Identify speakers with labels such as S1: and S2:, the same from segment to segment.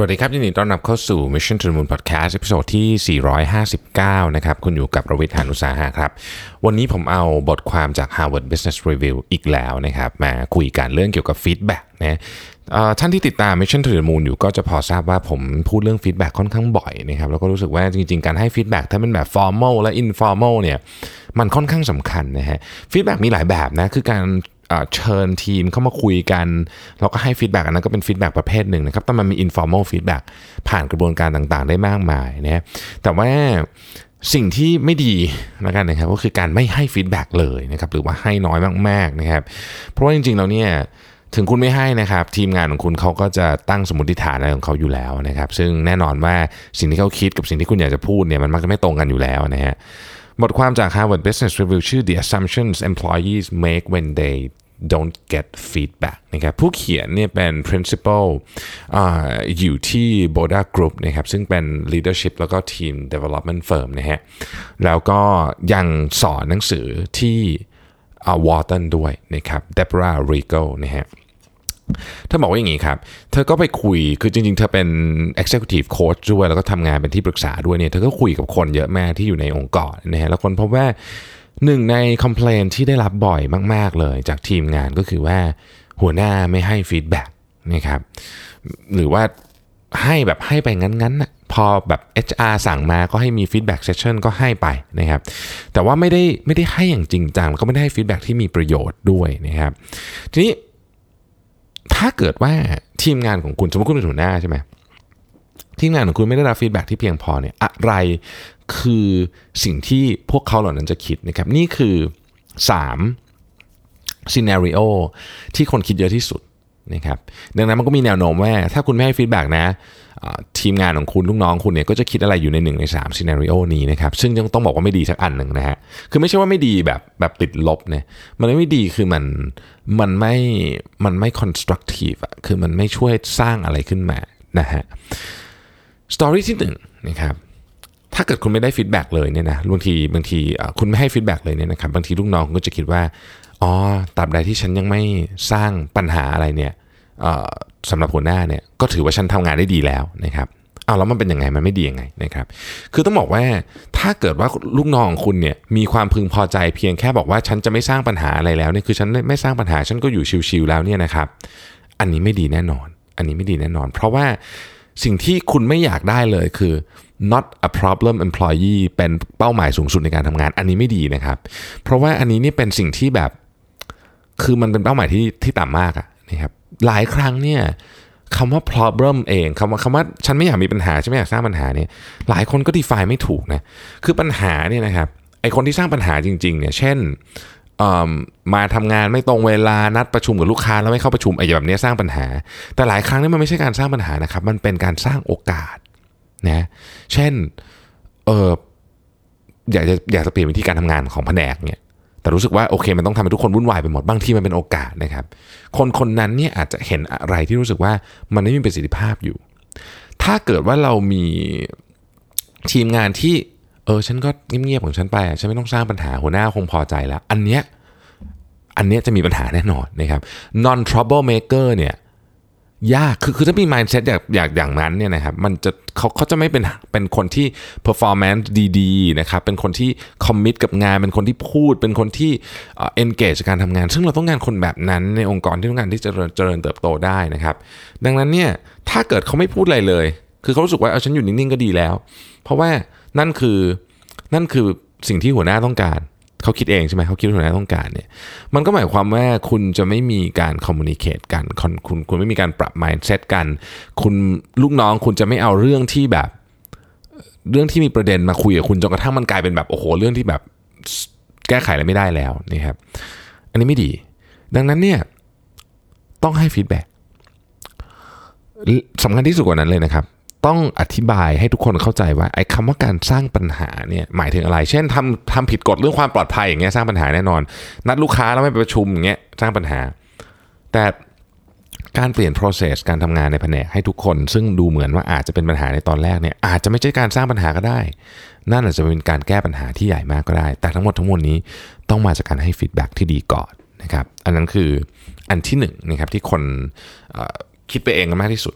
S1: สวัสดีครับยินดีต้อนรับเข้าสู่ Mission to the Moon Podcast ตอนที่ 459 นะครับ คุณอยู่กับประวิทยานุสาหะครับ วันนี้ผมเอาบทความจาก Harvard Business Review อีกแล้วนะครับ มาคุยกันเรื่องเกี่ยวกับฟีดแบ็กนะท่านที่ติดตาม Mission to the Moon อยู่ก็จะพอทราบว่าผมพูดเรื่อง feedback ค่อนข้างบ่อยนะครับ แล้วก็รู้สึกว่าจริง ๆ การให้ feedback ถ้าเป็นแบบ formal และ informal เนี่ย มันค่อนข้างสำคัญนะฮะ feedback มีหลายแบบนะ คือการ เชิญทีมเข้ามาคุยกัน แล้วก็ให้ feedback อันนั้นก็เป็น feedback ประเภทหนึ่งนะครับแต่มันมี informal feedback ผ่านกระบวนการต่างๆ ได้มากมายนะแต่ว่าสิ่งที่ไม่ดีแล้วกันนะครับก็คือการไม่ให้ feedback เลยนะครับหรือว่าให้น้อยมากๆนะครับเพราะว่าจริงๆแล้วเนี่ยถึงคุณไม่ให้นะครับ ทีมงานของคุณเขาก็จะตั้งสมมติฐานอะไรของเขาอยู่แล้วนะครับ ซึ่งแน่นอนว่าสิ่งที่เขาคิดกับสิ่งที่คุณอยากจะพูดเนี่ยมันมักจะไม่ตรงกันอยู่แล้วนะฮะ บทความจาก Harvard Business Review ชื่อ The Assumptions Employees Make When They Don't Get Feedback นะครับผู้เขียนเนี่ยเป็น principal ออยู่ที่ Boda Group นะครับซึ่งเป็น leadership แล้วก็ team development firm นะฮะแล้วก็ยังสอนหนังสือที่วอร์ตันด้วยนะครับ Deborah Regal นะฮะ เธอบอกว่าอย่างนี้ครับ เธอก็ไปคุย คือจริงๆ เธอเป็น executive coach ด้วย แล้วก็ทำงานเป็นที่ปรึกษาด้วยเนี่ย เธอก็คุยกับคนเยอะมากที่อยู่ในองค์กรนะฮะ แล้วคนพบว่าหนึ่งใน complain ที่ได้รับบ่อยมากๆเลย จากทีมงานก็คือว่าหัวหน้าไม่ให้ feedback นะครับ หรือว่าให้แบบให้ไปงั้นๆนะพอแบบ HR สั่งมาก็ให้มี feedback session ก็ให้ไปนะครับ แต่ว่าไม่ได้ไม่ได้ให้อย่างจริงจังแล้วก็ไม่ได้ให้ feedback ที่มีประโยชน์ด้วยนะครับ ทีนี้ ถ้าเกิดว่าทีมงานของคุณสมมติคุณเป็นหัวหน้าใช่ไหมทีมงานของคุณไม่ได้รับฟีดแบ็ที่เพียงพอเนี่ยอะไรคือสิ่งที่พวกเขาเหล่านั้นจะคิดนะครับนี่คือ3 scenario ที่คนคิดเยอะที่สุดนะครับดังนั้นมันก็มีแนวโน้มว่าถ้าคุณไม่ให้ feedback นะ ทีมงานของคุณลูกน้องคุณเนี่ยก็จะคิดอะไรอยู่ใน1ใน3 scenario นี้นะครับซึ่งต้องบอกว่าไม่ดีสักอันหนึ่งนะฮะคือไม่ใช่ว่าไม่ดีแบบแบบติดลบเนะมันไม่ดีคือมันมันไม่มันไม่ constructive อะคือมันไม่ช่วยสร้างอะไรขึ้นมานะฮะ story ที่หนึ่งนะครับถ้าเกิดคุณไม่ได้ feedback เลยเนี่ยนะบางทีบางทีคุณไม่ให้ feedback เลยเนี่ยนะครับบางทีลูกน้องก็จะคิดว่าอ๋อตราบใดที่ฉันยังไม่สร้างปัญหาอะไรเนี่ย สำหรับหัวหน้าเนี่ยก็ถือว่าฉันทำงานได้ดีแล้วนะครับเอาแล้วมันเป็นยังไงมันไม่ดียังไงนะครับ คือต้องบอกว่าถ้าเกิดว่าลูกน้องของคุณเนี่ยมีความพึงพอใจเพียงแค่บอกว่าฉันจะไม่สร้างปัญหาอะไรแล้วเนี่ยคือฉันไม่สร้างปัญหาฉันก็อยู่ชิวๆแล้วเนี่ยนะครับ อันนี้ไม่ดีแน่นอน อันนี้ไม่ดีแน่นอน เพราะว่าสิ่งที่คุณไม่อยากได้เลยคือ not a problem employee เป็นเป้าหมายสูงสุดในการทำงาน อันนี้ไม่ดีนะครับ เพราะว่าอันนี้นี่เป็นสิ่งที่แบบ คือมันเป็นเป้าหมายที่ที่ต่ำมากอะนะครับ หลายครั้งเนี่ยคำว่า problem เองคำว่าคำว่าฉันไม่อยากมีปัญหาฉันไม่อยากสร้างปัญหาเนี่ยหลายคนก็ define ไม่ถูกนะคือปัญหาเนี่ยนะครับไอคนที่สร้างปัญหาจริงๆเนี่ยเช่นมาทำงานไม่ตรงเวลานัดประชุมกับลูกค้าแล้วไม่เข้าประชุมไอ้แบบนี้สร้างปัญหา แต่หลายครั้งนี่มันไม่ใช่การสร้างปัญหานะครับ มันเป็นการสร้างโอกาสนะเช่นเอออยากจะอยากจะเปลี่ยนวิธีการทำงานของแผนกเนี่ย แต่รู้สึกว่าโอเค มันต้องทำให้ทุกคนวุ่นวายไปหมดบางทีมันเป็นโอกาสนะครับ คนคนนั้นเนี่ยอาจจะเห็นอะไรที่รู้สึกว่ามันไม่มีประสิทธิภาพอยู่ ถ้าเกิดว่าเรามีทีมงานที่เออฉันก็เงียบๆของฉันไปฉันไม่ต้องสร้างปัญหาหัวหน้าคงพอใจแล้ว อันเนี้ยอันเนี้ยจะมีปัญหาแน่นอนนะครับ non trouble maker เนี่ย ยากคือคือถ้ามี mindset อยางอยางอย่างนั้นเนี่ยนะครับมันจะเขาเขาจะไม่เป็นเป็นคนที่ performance ดีๆนะครับเป็นคนที่ commit กับงาน เป็นคนที่พูด เป็นคนที่เอ่อ engage กับการทำงาน ซึ่งเราต้องการคนแบบนั้นในองค์กรที่ต้องการที่จะเจริญเจริญเติบโตได้นะครับ ดังนั้นเนี่ยถ้าเกิดเขาไม่พูดอะไรเลย คือเขารู้สึกว่าเอาฉันอยู่นิ่งๆก็ดีแล้ว เพราะว่านั่นคือนั่นคือสิ่งที่หัวหน้าต้องการ เขาคิดเองใช่ไหมเขาคิดว่าหัวหน้าต้องการเนี่ยมันก็หมายความว่าคุณจะไม่มีการคอมมูนิเคตกันคุณคุณคุณไม่มีการปรับ mindset กัน คุณลูกน้องคุณจะไม่เอาเรื่องที่แบบ เรื่องที่มีประเด็นมาคุยกับคุณจนกระทั่งมันกลายเป็นแบบโอ้โหเรื่องที่แบบแก้ไขอะไรไม่ได้แล้วนี่ครับ อันนี้ไม่ดี ดังนั้นเนี่ยต้องให้ฟีดแบ็กสำคัญที่สุดกว่านั้นเลยนะครับ ต้องอธิบายให้ทุกคนเข้าใจว่าไอ้คำว่าการสร้างปัญหาเนี่ยหมายถึงอะไร เช่นทำทำผิดกฎเรื่องความปลอดภัยอย่างเงี้ยสร้างปัญหาแน่นอน นัดลูกค้าแล้วไม่ไปประชุมอย่างเงี้ยสร้างปัญหา แต่การเปลี่ยน process การทำงานในแผนกให้ทุกคน ซึ่งดูเหมือนว่าอาจจะเป็นปัญหาในตอนแรกเนี่ยอาจจะไม่ใช่การสร้างปัญหาก็ได้ นั่นอาจจะเป็นการแก้ปัญหาที่ใหญ่มากก็ได้ แต่ทั้งหมดทั้งมวลนี้ต้องมาจากการให้ feedback ที่ดีก่อนนะครับอันนั้นคืออันที่หนึ่งนะครับที่คนคิดไปเองกันมากที่สุด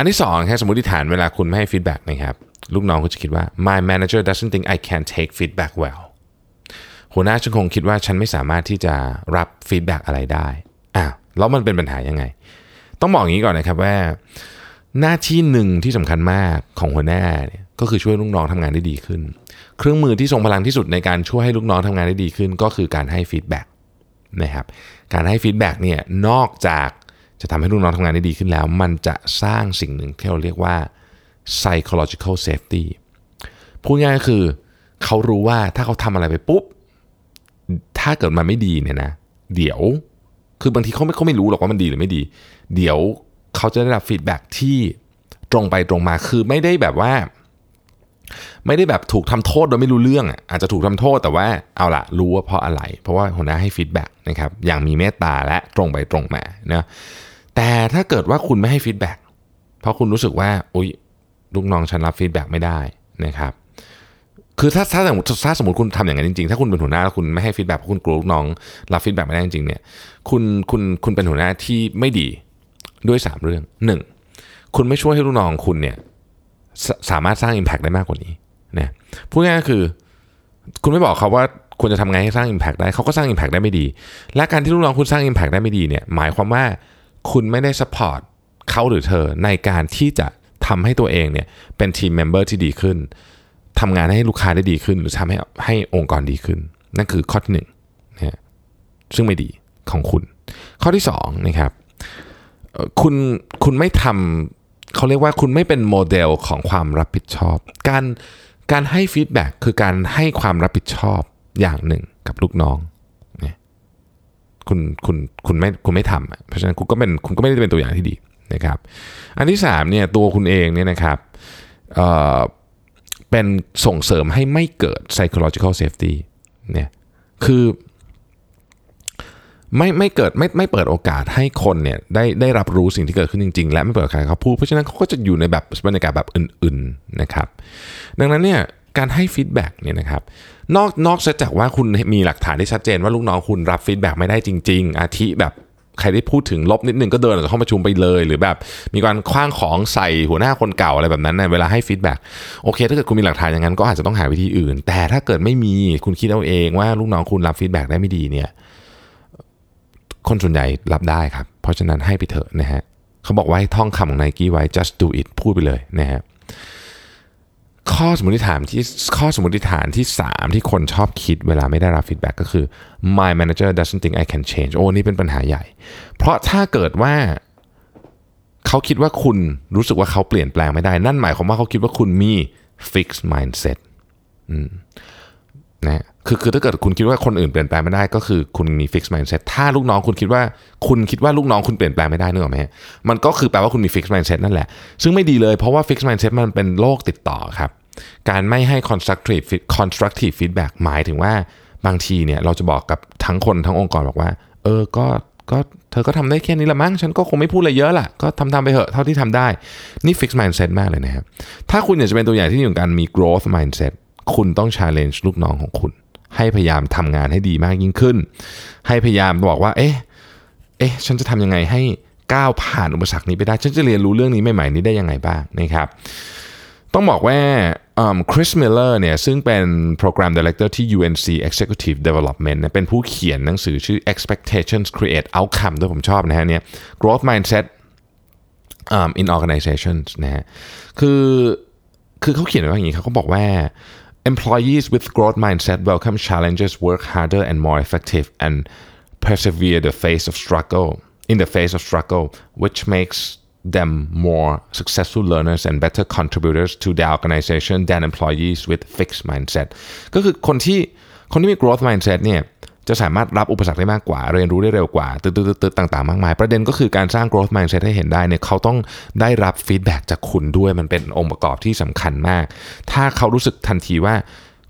S1: อันที่สองครับสมมติฐานเวลาคุณไม่ให้ feedback นะครับลูกน้องก็จะคิดว่า my manager doesn't think I can take feedback well หัวหน้าฉันคงคิดว่าฉันไม่สามารถที่จะรับ feedback อะไรได้อ้าวแล้วมันเป็นปัญหายังไง ต้องบอกอย่างนี้ก่อนนะครับว่า หน้าที่หนึ่งที่สำคัญมากของหัวหน้าเนี่ยก็คือช่วยลูกน้องทำงานได้ดีขึ้น เครื่องมือที่ทรงพลังที่สุดในการช่วยให้ลูกน้องทำงานได้ดีขึ้น ก็คือการให้ feedback นะครับการให้ feedback เนี่ยนอกจาก จะทำให้ลูกน้องทำงานได้ดีขึ้นแล้ว มันจะสร้างสิ่งหนึ่งที่เราเรียกว่า psychological safety พูดง่ายก็คือเขารู้ว่าถ้าเขาทำอะไรไปปุ๊บ ถ้าเกิดมันไม่ดีเนี่ยนะ เดี๋ยวคือบางทีเขาไม่เขาไม่รู้หรอกว่ามันดีหรือไม่ดี เดี๋ยวเขาจะได้รับ feedback ที่ตรงไปตรงมาคือไม่ได้แบบว่า ไม่ได้แบบถูกทำโทษโดยไม่รู้เรื่องอะอาจจะถูกทำโทษแต่ว่าเอาละรู้ว่าเพราะอะไร เพราะว่าหัวหน้าให้ feedback นะครับอย่างมีเมตตาและตรงไปตรงมาเนะ แต่ถ้าเกิดว่าคุณไม่ให้ feedbackเพราะคุณรู้สึกว่าอุ้ยลูกน้องฉันรับ feedback ไม่ได้นะครับ คือถ้าถ้าสมมติถ้าสมมติคุณทำอย่างนั้นจริงๆ ถ้าคุณเป็นหัวหน้าแล้วคุณไม่ให้ feedback คุณกลัวลูกน้องรับ feedback ไม่ได้จริงๆเนี่ย คุณคุณคุณเป็นหัวหน้าที่ไม่ดีด้วย 3 เรื่อง 1. คุณไม่ช่วยให้ลูกน้องคุณเนี่ยสามารถสร้าง Impact ได้มากกว่านี้นะพูดง่ายๆคือ คุณไม่บอกเขาว่าควรจะทำไงให้สร้าง Impact ได้เขาก็สร้าง Impact ได้ไม่ดี และการที่ลูกน้องคุณสร้าง Impact ได้ไม่ดีเนี่ยหมายความว่า คุณไม่ได้ support เขาหรือเธอในการที่จะทำให้ตัวเองเนี่ยเป็น team member ที่ดีขึ้นทำงานให้ลูกค้าได้ดีขึ้น หรือทำให้ให้องค์กรดีขึ้น นั่นคือข้อที่หนึ่งนะซึ่งไม่ดีของคุณ ข้อที่สองนะครับคุณคุณไม่ทำเขาเรียกว่าคุณไม่เป็นโมเดลของความรับผิดชอบ การการให้ feedback คือการให้ความรับผิดชอบอย่างหนึ่งกับลูกน้อง คุณคุณคุณไม่คุณไม่ทำเพราะฉะนั้นคุณก็เป็นคุณก็ไม่ได้เป็นตัวอย่างที่ดีนะครับอันที่3เนี่ยตัวคุณเองเนี่ยนะครับเเป็นส่งเสริมให้ไม่เกิด psychological safety เนี่ยคือไม่ไม่เกิดไม่ไม่เปิดโอกาสให้คนเนี่ยได้ได้รับรู้สิ่งที่เกิดขึ้นจริง ๆ และไม่เปิดให้เขาพูดเพราะฉะนั้นเขาก็จะอยู่ในแบบบรรยากาศแบบอื่นๆนะครับ ดังนั้นเนี่ย การให้ feedback เนี่ยนะครับนอกนอกจากว่าคุณมีหลักฐานที่ชัดเจนว่าลูกน้องคุณรับ feedback ไม่ได้จริง ๆ อาทิแบบใครได้พูดถึงลบนิดนึงก็เดินออกจากห้องประชุมไปเลย หรือแบบมีการคว้างของใส่หัวหน้าคนเก่าอะไรแบบนั้นนะเวลาให้ feedback โอเค ถ้าเกิดคุณมีหลักฐานอย่างนั้นก็อาจจะต้องหาวิธีอื่น แต่ถ้าเกิดไม่มีคุณคิดเอาเองว่าลูกน้องคุณรับ feedback ได้ไม่ดีเนี่ยคนส่วนใหญ่รับได้ครับ เพราะฉะนั้นให้ไปเถอะนะฮะเขาบอกว่าให้ท่องคำของไนกี้ไว้ just do it พูดไปเลยนะฮะ ข้อสมมติฐานที่ข้อสมมติฐานที่ 3 ที่คนชอบคิดเวลาไม่ได้รับ feedback ก็คือ my manager doesn't think I can change โอ้นี่เป็นปัญหาใหญ่ เพราะถ้าเกิดว่าเขาคิดว่าคุณรู้สึกว่าเขาเปลี่ยนแปลงไม่ได้ นั่นหมายความว่าเขาคิดว่าคุณมี fixed mindset นะคือคือถ้าเกิดคุณคิดว่าคนอื่นเปลี่ยนแปลงไม่ได้ก็คือคุณมี fixed mindset ถ้าลูกน้องคุณคิดว่าคุณคิดว่าลูกน้องคุณเปลี่ยนแปลงไม่ได้นึกออกไหมมันก็คือแปลว่าคุณมี fixed mindset นั่นแหละ ซึ่งไม่ดีเลยเพราะว่า fixed mindset มันเป็นโรคติดต่อครับ การไม่ให้ constructive constructive feedback หมายถึงว่าบางทีเนี่ยเราจะบอกกับทั้งคนทั้งองค์กรบอกว่า เออก็ก็เธอก็ทำได้แค่นี้ละมั้ง ฉันก็คงไม่พูดอะไรเยอะละก็ทำทำไปเถอะเท่าที่ทำได้ นี่ fix mindset มากเลยนะครับ ถ้าคุณอยากจะเป็นตัวอย่างที่ดีของการมี growth mindset คุณต้อง challenge ลูกน้องของคุณ ให้พยายามทำงานให้ดีมากยิ่งขึ้น ให้พยายามบอกว่า เอ๊ะเอ๊ะฉันจะทำยังไงให้ก้าวผ่านอุปสรรคนี้ไปได้ ฉันจะเรียนรู้เรื่องนี้ใหม่ๆนี้ได้ยังไงบ้างนะครับ ต้องบอกว่าคริสมิลเลอร์เนี่ยซึ่งเป็น program director ที่ UNC Executive Development เป็นผู้เขียนหนังสือชื่อ Expectations Create Outcome ด้วยผมชอบนะฮะเนี่ย Growth Mindset in Organizations นะฮะคือคือเขาเขียนไว้ว่าอย่างนี้เขาบอกว่า employees with growth mindset welcome challenges work harder and more effective and persevere the face of struggle in the face of struggle which makes them more successful learners and better contributors to their organization than employees with fixed mindset ก็คือคนที่คนที่มี growth mindset เนี่ยจะสามารถรับอุปสรรคได้มากกว่า เรียนรู้ได้เร็วกว่าตืดๆต่างๆ มากมาย ประเด็นก็คือการสร้าง growth mindset ให้เห็นได้เนี่ยเขาต้องได้รับ feedback จากคุณด้วยมันเป็นองค์ประกอบที่สำคัญมาก ถ้าเขารู้สึกทันทีว่า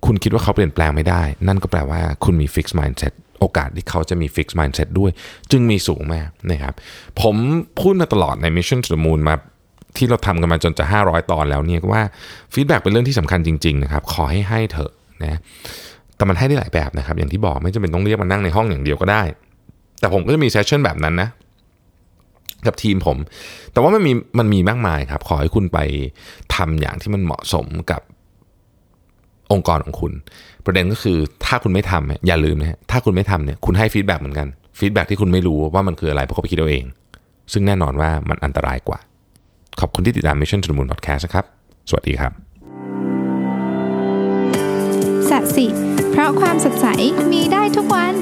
S1: คุณคิดว่าเขาเปลี่ยนแปลงไม่ได้ นั่นก็แปลว่าคุณมี fixed mindset โอกาสที่เขาจะมี fixed mindset ด้วย จึงมีสูงมากนะครับ ผมพูดมาตลอดใน Mission to the Moon มาที่เราทำกันมาจนจะ 500 ตอนแล้วเนี่ยว่า feedback เป็นเรื่องที่สำคัญจริงๆนะครับขอให้ให้เถอะนะแต่มันให้ได้หลายแบบนะครับ อย่างที่บอกไม่จำเป็นต้องเรียกมานั่งในห้องอย่างเดียวก็ได้ แต่ผมก็จะมี session แบบนั้นนะกับทีมผม แต่ว่ามันมีมันมีมากมายครับ ขอให้คุณไปทำอย่างที่มันเหมาะสมกับ องค์กรของคุณ ประเด็นก็คือถ้าคุณไม่ทำอย่าลืมนะฮะถ้าคุณไม่ทำเนี่ยคุณให้ feedback เหมือนกัน feedback ที่คุณไม่รู้ว่ามันคืออะไรเพราะเขาไปคิดเอาเอง ซึ่งแน่นอนว่ามันอันตรายกว่า ขอบคุณที่ติดตาม Mission to the Moon Podcast นะครับ สวัสดีครับ
S2: สัสิเพราะความสดใสมีได้ทุกวัน